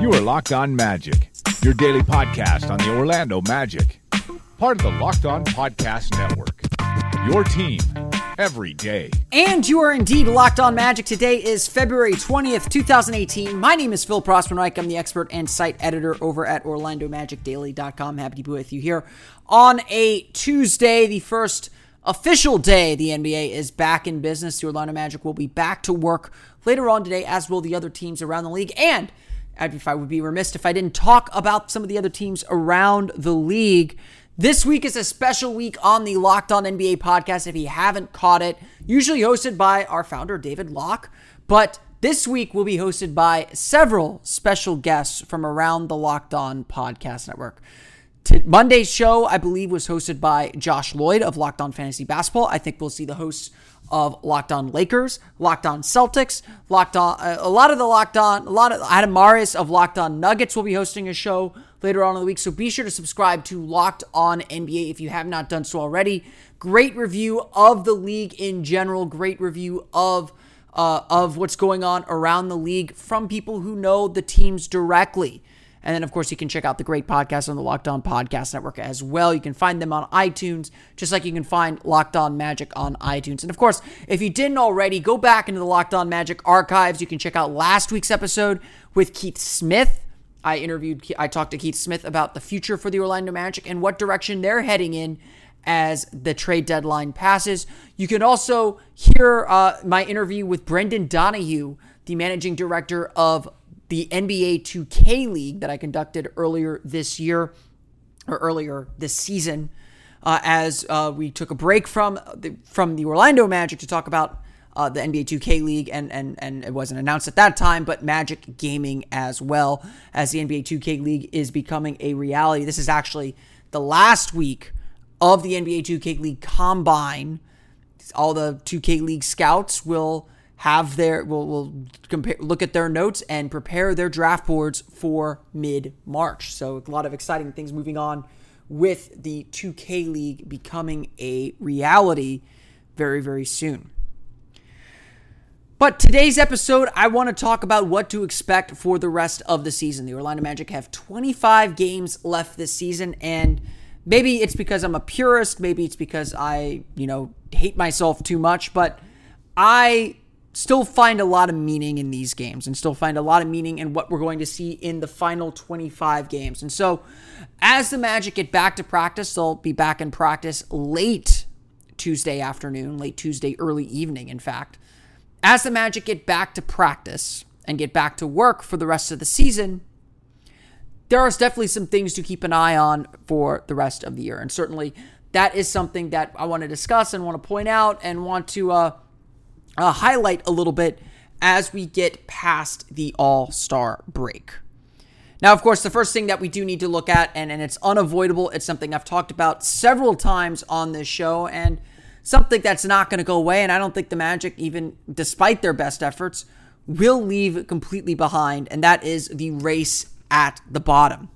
You are Locked On Magic, your daily podcast on the Orlando Magic, part of the Locked On Podcast Network. Your team every day. And you are indeed locked on magic. Today is February 20th, 2018. My name is Phil Rossman-Reich. I'm the expert and site editor over at OrlandoMagicDaily.com. Happy to be with you here on a Tuesday, the first official day the NBA is back in business. The Orlando Magic will be back to work later on today, as will the other teams around the league. And if I would be remiss if I didn't talk about some of the other teams around the league. This week is a special week on the Locked On NBA podcast. If you haven't caught it, usually hosted by our founder, David Locke. But this week will be hosted by several special guests from around the Locked On podcast network. Monday's show, I believe, was hosted by Josh Lloyd of Locked On Fantasy Basketball. I think we'll see the hosts of Locked On Lakers, Locked On Celtics, Locked On, uh, a lot of the Locked On, a lot of Adam Mares of Locked On Nuggets will be hosting a show later on in the week. So be sure to subscribe to Locked On NBA if you have not done so already. Great review of the league in general, great review of uh, of what's going on around the league from people who know the teams directly. And then, of course, you can check out the great podcast on the Locked On Podcast Network as well. You can find them on iTunes, just like you can find Locked On Magic on iTunes. And of course, if you didn't already, go back into the Locked On Magic archives. You can check out last week's episode with Keith Smith. I interviewed, I talked to Keith Smith about the future for the Orlando Magic and what direction they're heading in as the trade deadline passes. You can also hear uh, my interview with Brendan Donohue, the managing director of the NBA 2K League that I conducted earlier this year or earlier this season, uh, as uh, we took a break from the, from the Orlando Magic to talk about uh, the NBA 2K League, and, and and it wasn't announced at that time, but Magic Gaming as well, as the NBA 2K League is becoming a reality. This is actually the last week of the NBA 2K League Combine. All the 2K League scouts will have their will will compare look at their notes and prepare their draft boards for mid March. So a lot of exciting things moving on with the 2K League becoming a reality very very soon. But today's episode, I want to talk about what to expect for the rest of the season. The Orlando Magic have 25 games left this season, and maybe it's because I'm a purist, maybe it's because I, you know, hate myself too much, but I still find a lot of meaning in these games and still find a lot of meaning in what we're going to see in the final 25 games. And so, as the Magic get back to practice, they'll be back in practice late Tuesday afternoon, late Tuesday early evening, in fact. As the Magic get back to practice and get back to work for the rest of the season, there are definitely some things to keep an eye on for the rest of the year. And certainly that is something that I want to discuss and want to point out and want to uh, uh, highlight a little bit as we get past the All Star break. Now, of course, the first thing that we do need to look at, and, and it's unavoidable, it's something I've talked about several times on this show, and something that's not going to go away. And I don't think the Magic, even despite their best efforts, will leave completely behind, and that is the race at the bottom.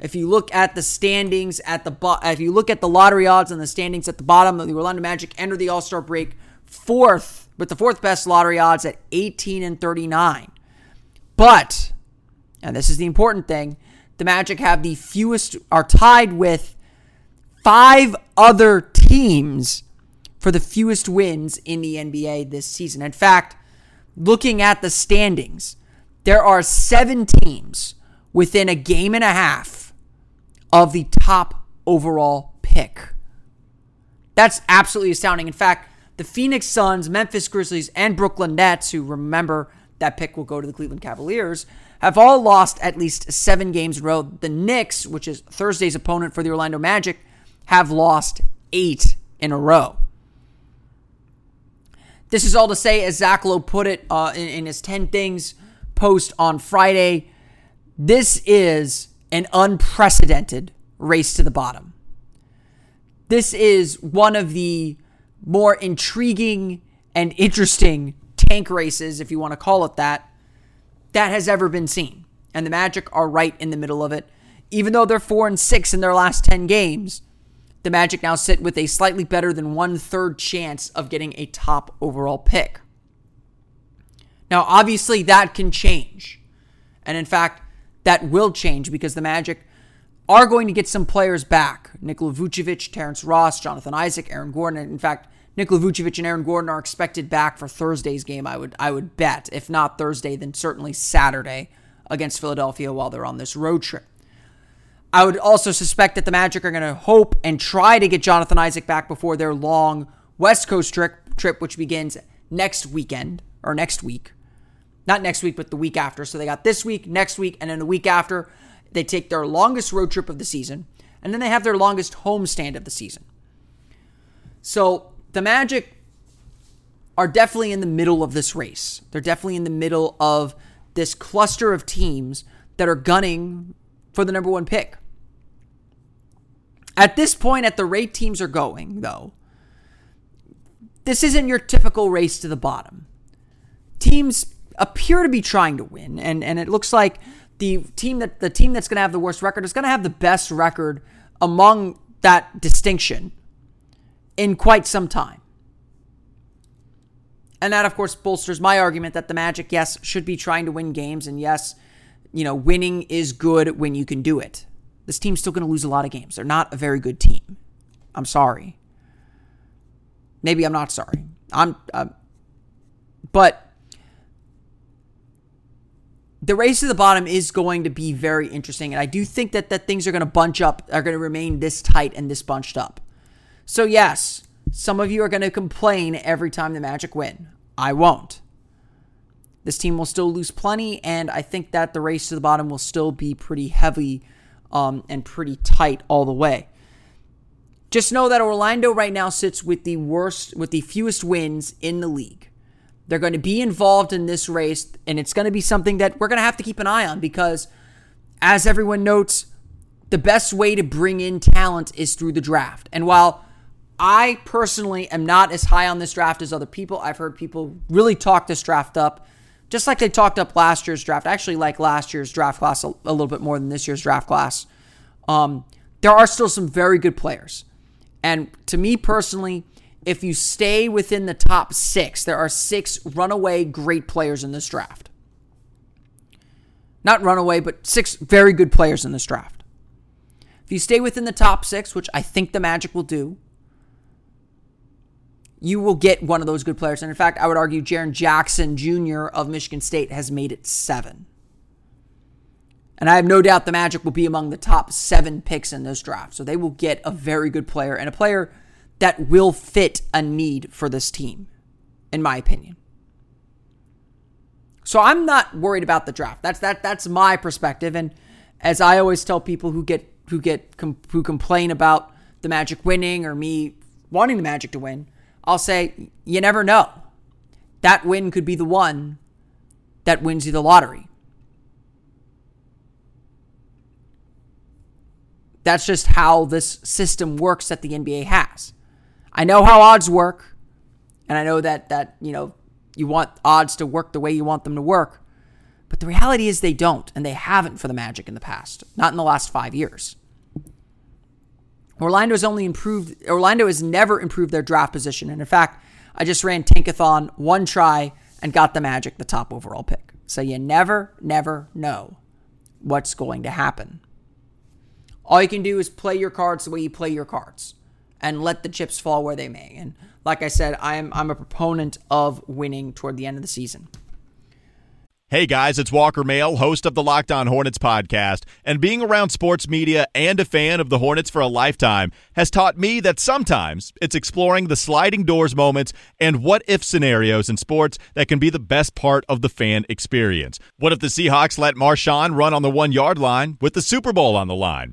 If you look at the standings at the bo- if you look at the lottery odds and the standings at the bottom, the Orlando Magic enter the All Star break fourth with the fourth best lottery odds at 18 and 39. But, and this is the important thing, the Magic have the fewest, are tied with five other teams for the fewest wins in the NBA this season. In fact, looking at the standings, there are seven teams within a game and a half of the top overall pick. That's absolutely astounding. In fact, the Phoenix Suns, Memphis Grizzlies, and Brooklyn Nets, who remember that pick will go to the Cleveland Cavaliers, have all lost at least seven games in a row. The Knicks, which is Thursday's opponent for the Orlando Magic, have lost eight in a row. This is all to say, as Zach Lowe put it uh, in, in his 10 Things post on Friday, this is an unprecedented race to the bottom. This is one of the more intriguing and interesting tank races, if you want to call it that, that has ever been seen. And the Magic are right in the middle of it. Even though they're 4 and 6 in their last 10 games, the Magic now sit with a slightly better than one third chance of getting a top overall pick. Now, obviously, that can change. And in fact, that will change because the Magic are going to get some players back. Nikola Vucevic, Terrence Ross, Jonathan Isaac, Aaron Gordon. In fact, Nikola Vucevic and Aaron Gordon are expected back for Thursday's game, I would I would bet. If not Thursday, then certainly Saturday against Philadelphia while they're on this road trip. I would also suspect that the Magic are going to hope and try to get Jonathan Isaac back before their long West Coast trip, trip, which begins next weekend or next week. Not next week, but the week after. So they got this week, next week, and then the week after, they take their longest road trip of the season, and then they have their longest homestand of the season. So the Magic are definitely in the middle of this race. They're definitely in the middle of this cluster of teams that are gunning for the number one pick. At this point, at the rate teams are going, though, this isn't your typical race to the bottom. Teams appear to be trying to win, and, and it looks like the team that the team that's going to have the worst record is going to have the best record among that distinction in quite some time. And that, of course, bolsters my argument that the Magic, yes, should be trying to win games. And yes, you know, winning is good when you can do it. This team's still going to lose a lot of games. They're not a very good team. I'm sorry. Maybe I'm not sorry. I'm, uh, but the race to the bottom is going to be very interesting. And I do think that, that things are going to bunch up, are going to remain this tight and this bunched up. So, yes, some of you are going to complain every time the Magic win. I won't. This team will still lose plenty, and I think that the race to the bottom will still be pretty heavy um, and pretty tight all the way. Just know that Orlando right now sits with the worst, with the fewest wins in the league. They're going to be involved in this race, and it's going to be something that we're going to have to keep an eye on because, as everyone notes, the best way to bring in talent is through the draft. And while I personally am not as high on this draft as other people. I've heard people really talk this draft up, just like they talked up last year's draft. I actually like last year's draft class a, a little bit more than this year's draft class. Um, there are still some very good players. And to me personally, if you stay within the top six, there are six runaway great players in this draft. Not runaway, but six very good players in this draft. If you stay within the top six, which I think the Magic will do, you will get one of those good players. And in fact, I would argue Jaren Jackson Jr. of Michigan State has made it seven. And I have no doubt the Magic will be among the top seven picks in this draft. So they will get a very good player and a player that will fit a need for this team, in my opinion. So I'm not worried about the draft. That's that. That's my perspective. And as I always tell people who get who get who complain about the Magic winning or me wanting the Magic to win, I'll say, you never know. That win could be the one that wins you the lottery. That's just how this system works that the NBA has. I know how odds work, and I know that that, you know, you want odds to work the way you want them to work. But the reality is they don't, and they haven't for the Magic in the past, not in the last five years. Orlando has only improved. Orlando has never improved their draft position, and in fact, I just ran Tankathon one try and got the Magic the top overall pick. So you never, never know what's going to happen. All you can do is play your cards the way you play your cards, and let the chips fall where they may. And like I said, I'm I'm a proponent of winning toward the end of the season. Hey guys, it's Walker Mail, host of the Locked On Hornets podcast, and being around sports media and a fan of the Hornets for a lifetime has taught me that sometimes it's exploring the sliding doors moments and what if scenarios in sports that can be the best part of the fan experience. What if the Seahawks let Marshawn run on the one yard line with the Super Bowl on the line?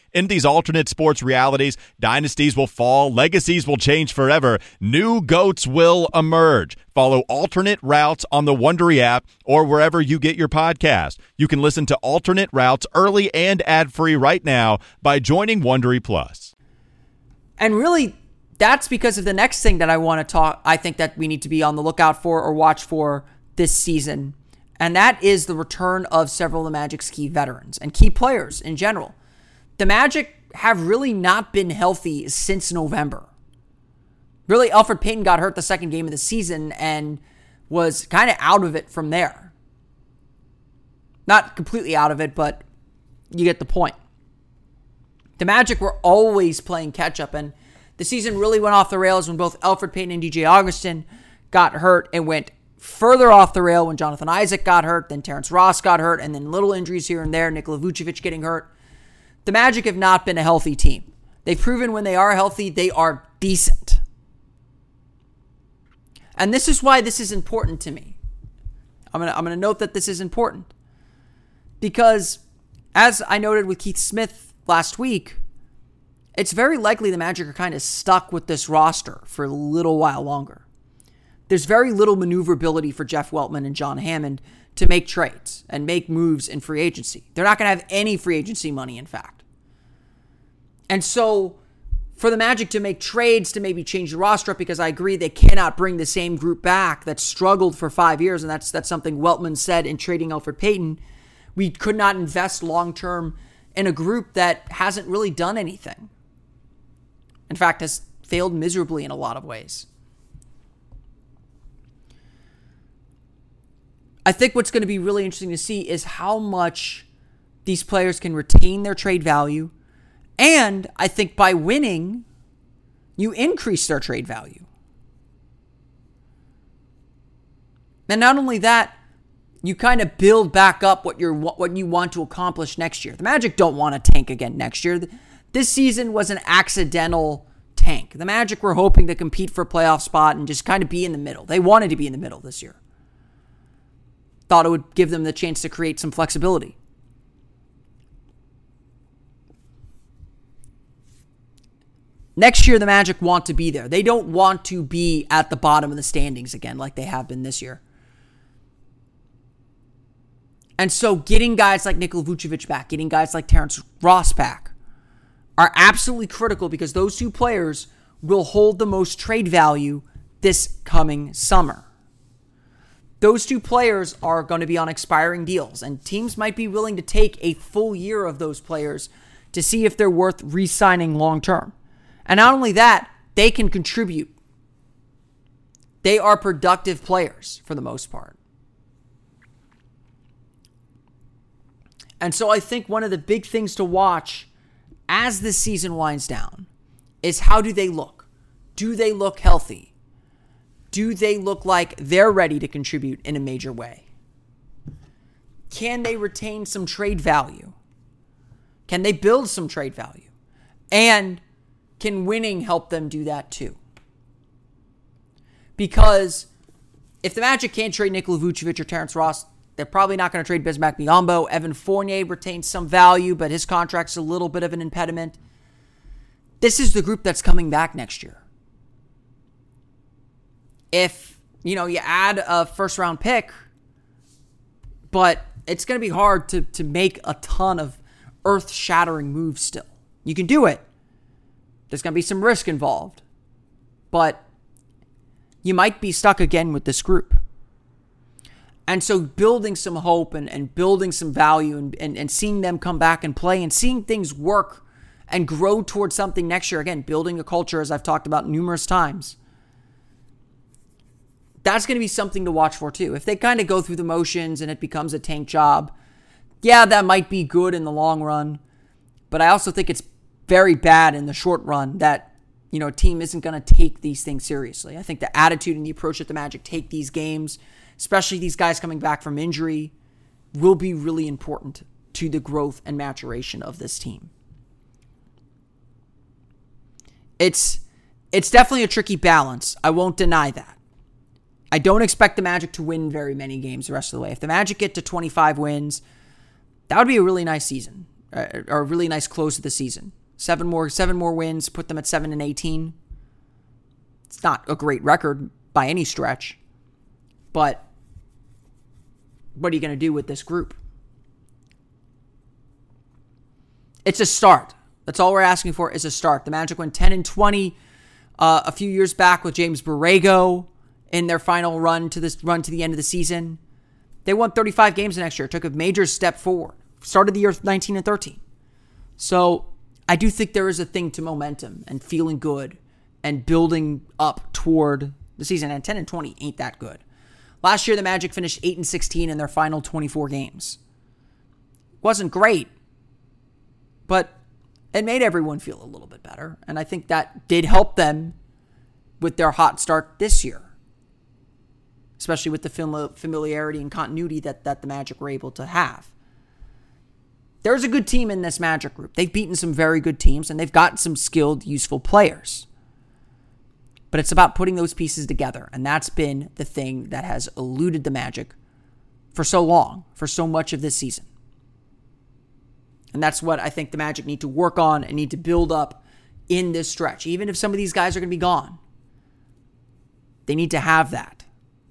In these alternate sports realities, dynasties will fall, legacies will change forever, new goats will emerge. Follow alternate routes on the Wondery app or wherever you get your podcast. You can listen to alternate routes early and ad free right now by joining Wondery Plus. And really, that's because of the next thing that I want to talk. I think that we need to be on the lookout for or watch for this season. And that is the return of several of the Magic's key veterans and key players in general. The Magic have really not been healthy since November. Really, Elfrid Payton got hurt the second game of the season and was kind of out of it from there. Not completely out of it, but you get the point. The Magic were always playing catch up, and the season really went off the rails when both Elfrid Payton and DJ Augustin got hurt and went further off the rail when Jonathan Isaac got hurt, then Terrence Ross got hurt, and then little injuries here and there, Nikola Vucevic getting hurt. The Magic have not been a healthy team. They've proven when they are healthy, they are decent. And this is why this is important to me. I'm going to I'm to note that this is important. Because as I noted with Keith Smith last week, it's very likely the Magic are kind of stuck with this roster for a little while longer. There's very little maneuverability for Jeff Weltman and John Hammond to make trades and make moves in free agency. They're not going to have any free agency money, in fact. And so, for the Magic to make trades to maybe change the roster because I agree they cannot bring the same group back that struggled for five years, and that's that's something Weltman said in trading Elfrid Payton. We could not invest long term in a group that hasn't really done anything. In fact, has failed miserably in a lot of ways. I think what's going to be really interesting to see is how much these players can retain their trade value. And I think by winning, you increase their trade value. And not only that, you kind of build back up what you're what you want to accomplish next year. The Magic don't want to tank again next year. This season was an accidental tank. The Magic were hoping to compete for a playoff spot and just kind of be in the middle. They wanted to be in the middle this year thought it would give them the chance to create some flexibility. Next year, the Magic want to be there. They don't want to be at the bottom of the standings again like they have been this year. And so, getting guys like Nikola Vucevic back, getting guys like Terrence Ross back are absolutely critical because those two players will hold the most trade value this coming summer those two players are going to be on expiring deals, and teams might be willing to take a full year of those players to see if they're worth re signing long term. And not only that, they can contribute. They are productive players for the most part. And so I think one of the big things to watch as this season winds down is how do they look? Do they look healthy? Do they look like they're ready to contribute in a major way? Can they retain some trade value? Can they build some trade value? And can winning help them do that too? Because if the Magic can't trade Nikola Vucevic or Terrence Ross, they're probably not going to trade Bismack Biyombo. Evan Fournier retains some value, but his contract's a little bit of an impediment. This is the group that's coming back next year if you know you add a first round pick, but it's going to be hard to to make a ton of earth shattering moves. Still, you can do it. There's going to be some risk involved, but you might be stuck again with this group. And so building some hope and, and building some value and, and, and seeing them come back and play and seeing things work and grow towards something next year. Again, building a culture, as I've talked about numerous times that's going to be something to watch for too. If they kind of go through the motions and it becomes a tank job, yeah, that might be good in the long run. But I also think it's very bad in the short run that, you know, a team isn't going to take these things seriously. I think the attitude and the approach that the Magic take these games, especially these guys coming back from injury, will be really important to the growth and maturation of this team. It's it's definitely a tricky balance. I won't deny that. I don't expect the Magic to win very many games the rest of the way. If the Magic get to 25 wins, that would be a really nice season uh, or a really nice close to the season. Seven more seven more wins put them at 7 and 18. It's not a great record by any stretch. But what are you going to do with this group? It's a start. That's all we're asking for is a start. The Magic went 10 and 20 uh, a few years back with James Borrego in their final run to this run to the end of the season. They won 35 games the next year, took a major step forward. Started the year 19 and 13. So I do think there is a thing to momentum and feeling good and building up toward the season. And 10 and 20 ain't that good. Last year, the Magic finished 8 and 16 in their final 24 games. Wasn't great, but it made everyone feel a little bit better. And I think that did help them with their hot start this year, especially with the familiarity and continuity that, that the Magic were able to have. There's a good team in this Magic group. They've beaten some very good teams and they've got some skilled, useful players. But it's about putting those pieces together. And that's been the thing that has eluded the Magic for so long, for so much of this season. And that's what I think the Magic need to work on and need to build up in this stretch. Even if some of these guys are going to be gone, they need to have that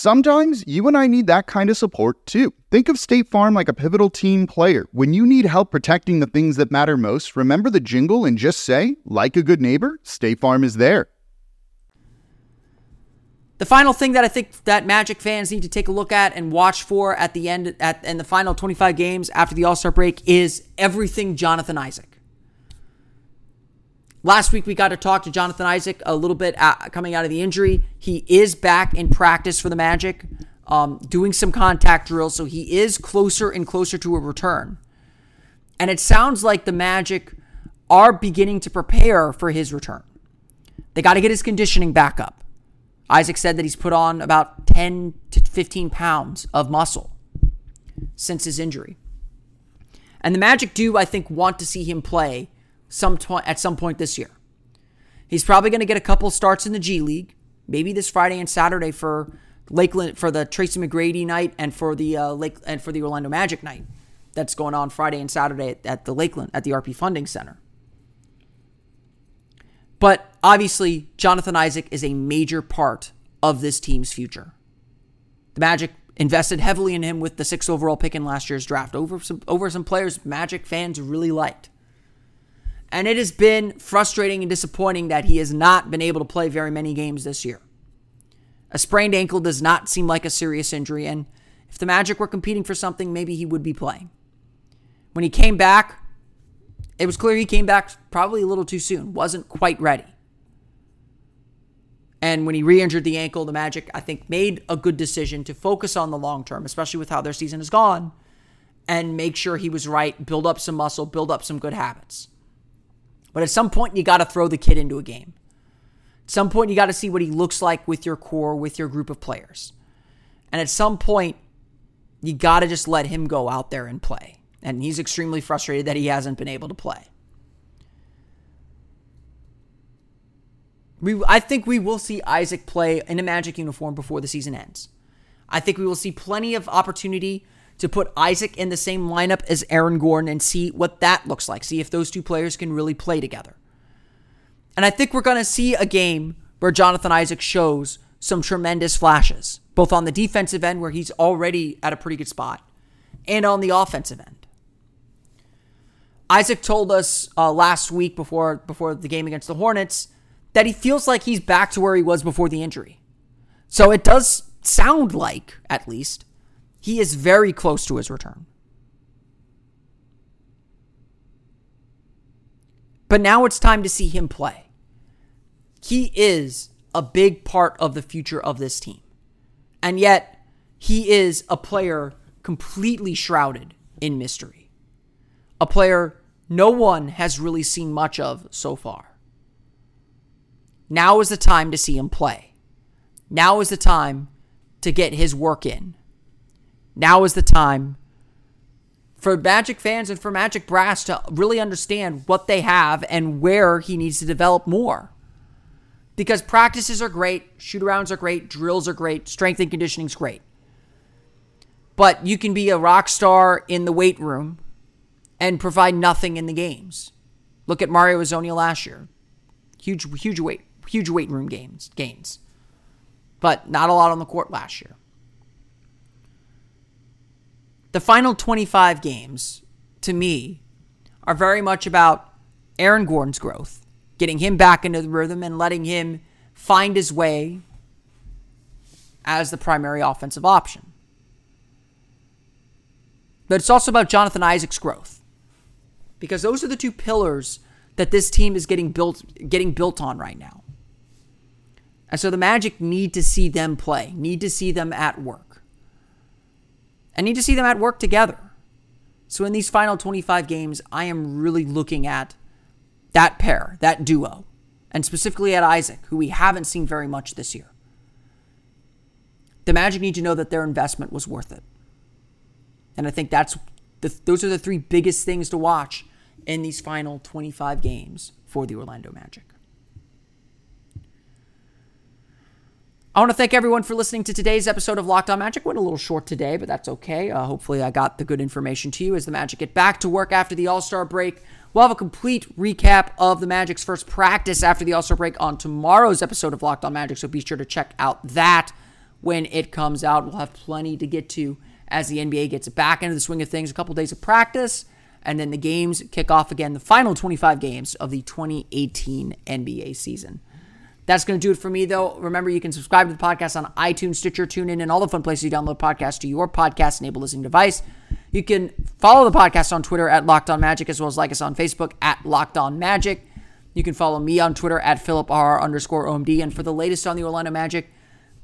Sometimes you and I need that kind of support too. Think of State Farm like a pivotal team player. When you need help protecting the things that matter most, remember the jingle and just say, like a good neighbor, State Farm is there. The final thing that I think that Magic fans need to take a look at and watch for at the end at in the final 25 games after the All-Star break is everything Jonathan Isaac. Last week, we got to talk to Jonathan Isaac a little bit coming out of the injury. He is back in practice for the Magic, um, doing some contact drills, so he is closer and closer to a return. And it sounds like the Magic are beginning to prepare for his return. They got to get his conditioning back up. Isaac said that he's put on about 10 to 15 pounds of muscle since his injury. And the Magic do, I think, want to see him play some at some point this year. He's probably going to get a couple starts in the G League, maybe this Friday and Saturday for Lakeland for the Tracy McGrady night and for the uh, Lake and for the Orlando Magic night that's going on Friday and Saturday at, at the Lakeland at the RP Funding Center. But obviously, Jonathan Isaac is a major part of this team's future. The Magic invested heavily in him with the sixth overall pick in last year's draft over some over some players Magic fans really liked. And it has been frustrating and disappointing that he has not been able to play very many games this year. A sprained ankle does not seem like a serious injury, and if the Magic were competing for something, maybe he would be playing. When he came back, it was clear he came back probably a little too soon, wasn't quite ready. And when he re injured the ankle, the Magic, I think, made a good decision to focus on the long term, especially with how their season has gone, and make sure he was right, build up some muscle, build up some good habits. But at some point, you got to throw the kid into a game. At some point, you got to see what he looks like with your core, with your group of players. And at some point, you got to just let him go out there and play. And he's extremely frustrated that he hasn't been able to play. We, I think we will see Isaac play in a Magic uniform before the season ends. I think we will see plenty of opportunity to put Isaac in the same lineup as Aaron Gordon and see what that looks like. See if those two players can really play together. And I think we're going to see a game where Jonathan Isaac shows some tremendous flashes, both on the defensive end, where he's already at a pretty good spot, and on the offensive end. Isaac told us uh, last week before before the game against the Hornets that he feels like he's back to where he was before the injury. So it does sound like, at least, he is very close to his return. But now it's time to see him play. He is a big part of the future of this team. And yet, he is a player completely shrouded in mystery. A player no one has really seen much of so far. Now is the time to see him play. Now is the time to get his work in. Now is the time for Magic fans and for Magic Brass to really understand what they have and where he needs to develop more. Because practices are great, shoot arounds are great, drills are great, strength and conditioning is great. But you can be a rock star in the weight room and provide nothing in the games. Look at Mario Hezonja last year. Huge, huge weight, huge weight room gains, gains. But not a lot on the court last year. The final 25 games, to me, are very much about Aaron Gordon's growth, getting him back into the rhythm and letting him find his way as the primary offensive option. But it's also about Jonathan Isaac's growth because those are the two pillars that this team is getting built getting built on right now. And so the Magic need to see them play, need to see them at work. And need to see them at work together. So in these final 25 games, I am really looking at that pair, that duo, and specifically at Isaac, who we haven't seen very much this year. The Magic need to know that their investment was worth it. And I think that's the, those are the three biggest things to watch in these final 25 games for the Orlando Magic. I want to thank everyone for listening to today's episode of Locked On Magic. Went a little short today, but that's okay. Uh, hopefully, I got the good information to you as the Magic get back to work after the All Star break. We'll have a complete recap of the Magic's first practice after the All Star break on tomorrow's episode of Locked On Magic, so be sure to check out that when it comes out. We'll have plenty to get to as the NBA gets back into the swing of things. A couple days of practice, and then the games kick off again, the final 25 games of the 2018 NBA season. That's going to do it for me, though. Remember, you can subscribe to the podcast on iTunes, Stitcher, TuneIn, and all the fun places you download podcasts to your podcast enabled listening device. You can follow the podcast on Twitter at Locked On Magic, as well as like us on Facebook at Locked On Magic. You can follow me on Twitter at Philip R underscore OMD. And for the latest on the Orlando Magic,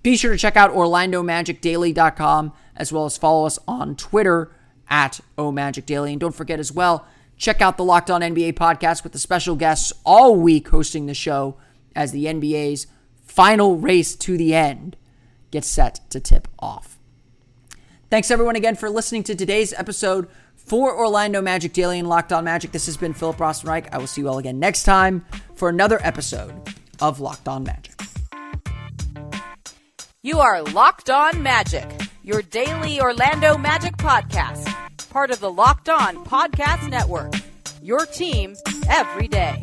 be sure to check out OrlandoMagicDaily.com, as well as follow us on Twitter at OMagicDaily. And don't forget as well, check out the Locked On NBA podcast with the special guests all week hosting the show as the NBA's final race to the end gets set to tip off. Thanks everyone again for listening to today's episode for Orlando Magic Daily and Locked On Magic. This has been Philip Rossman-Reich. I will see you all again next time for another episode of Locked On Magic. You are Locked On Magic, your daily Orlando Magic podcast, part of the Locked On Podcast Network. Your team every day.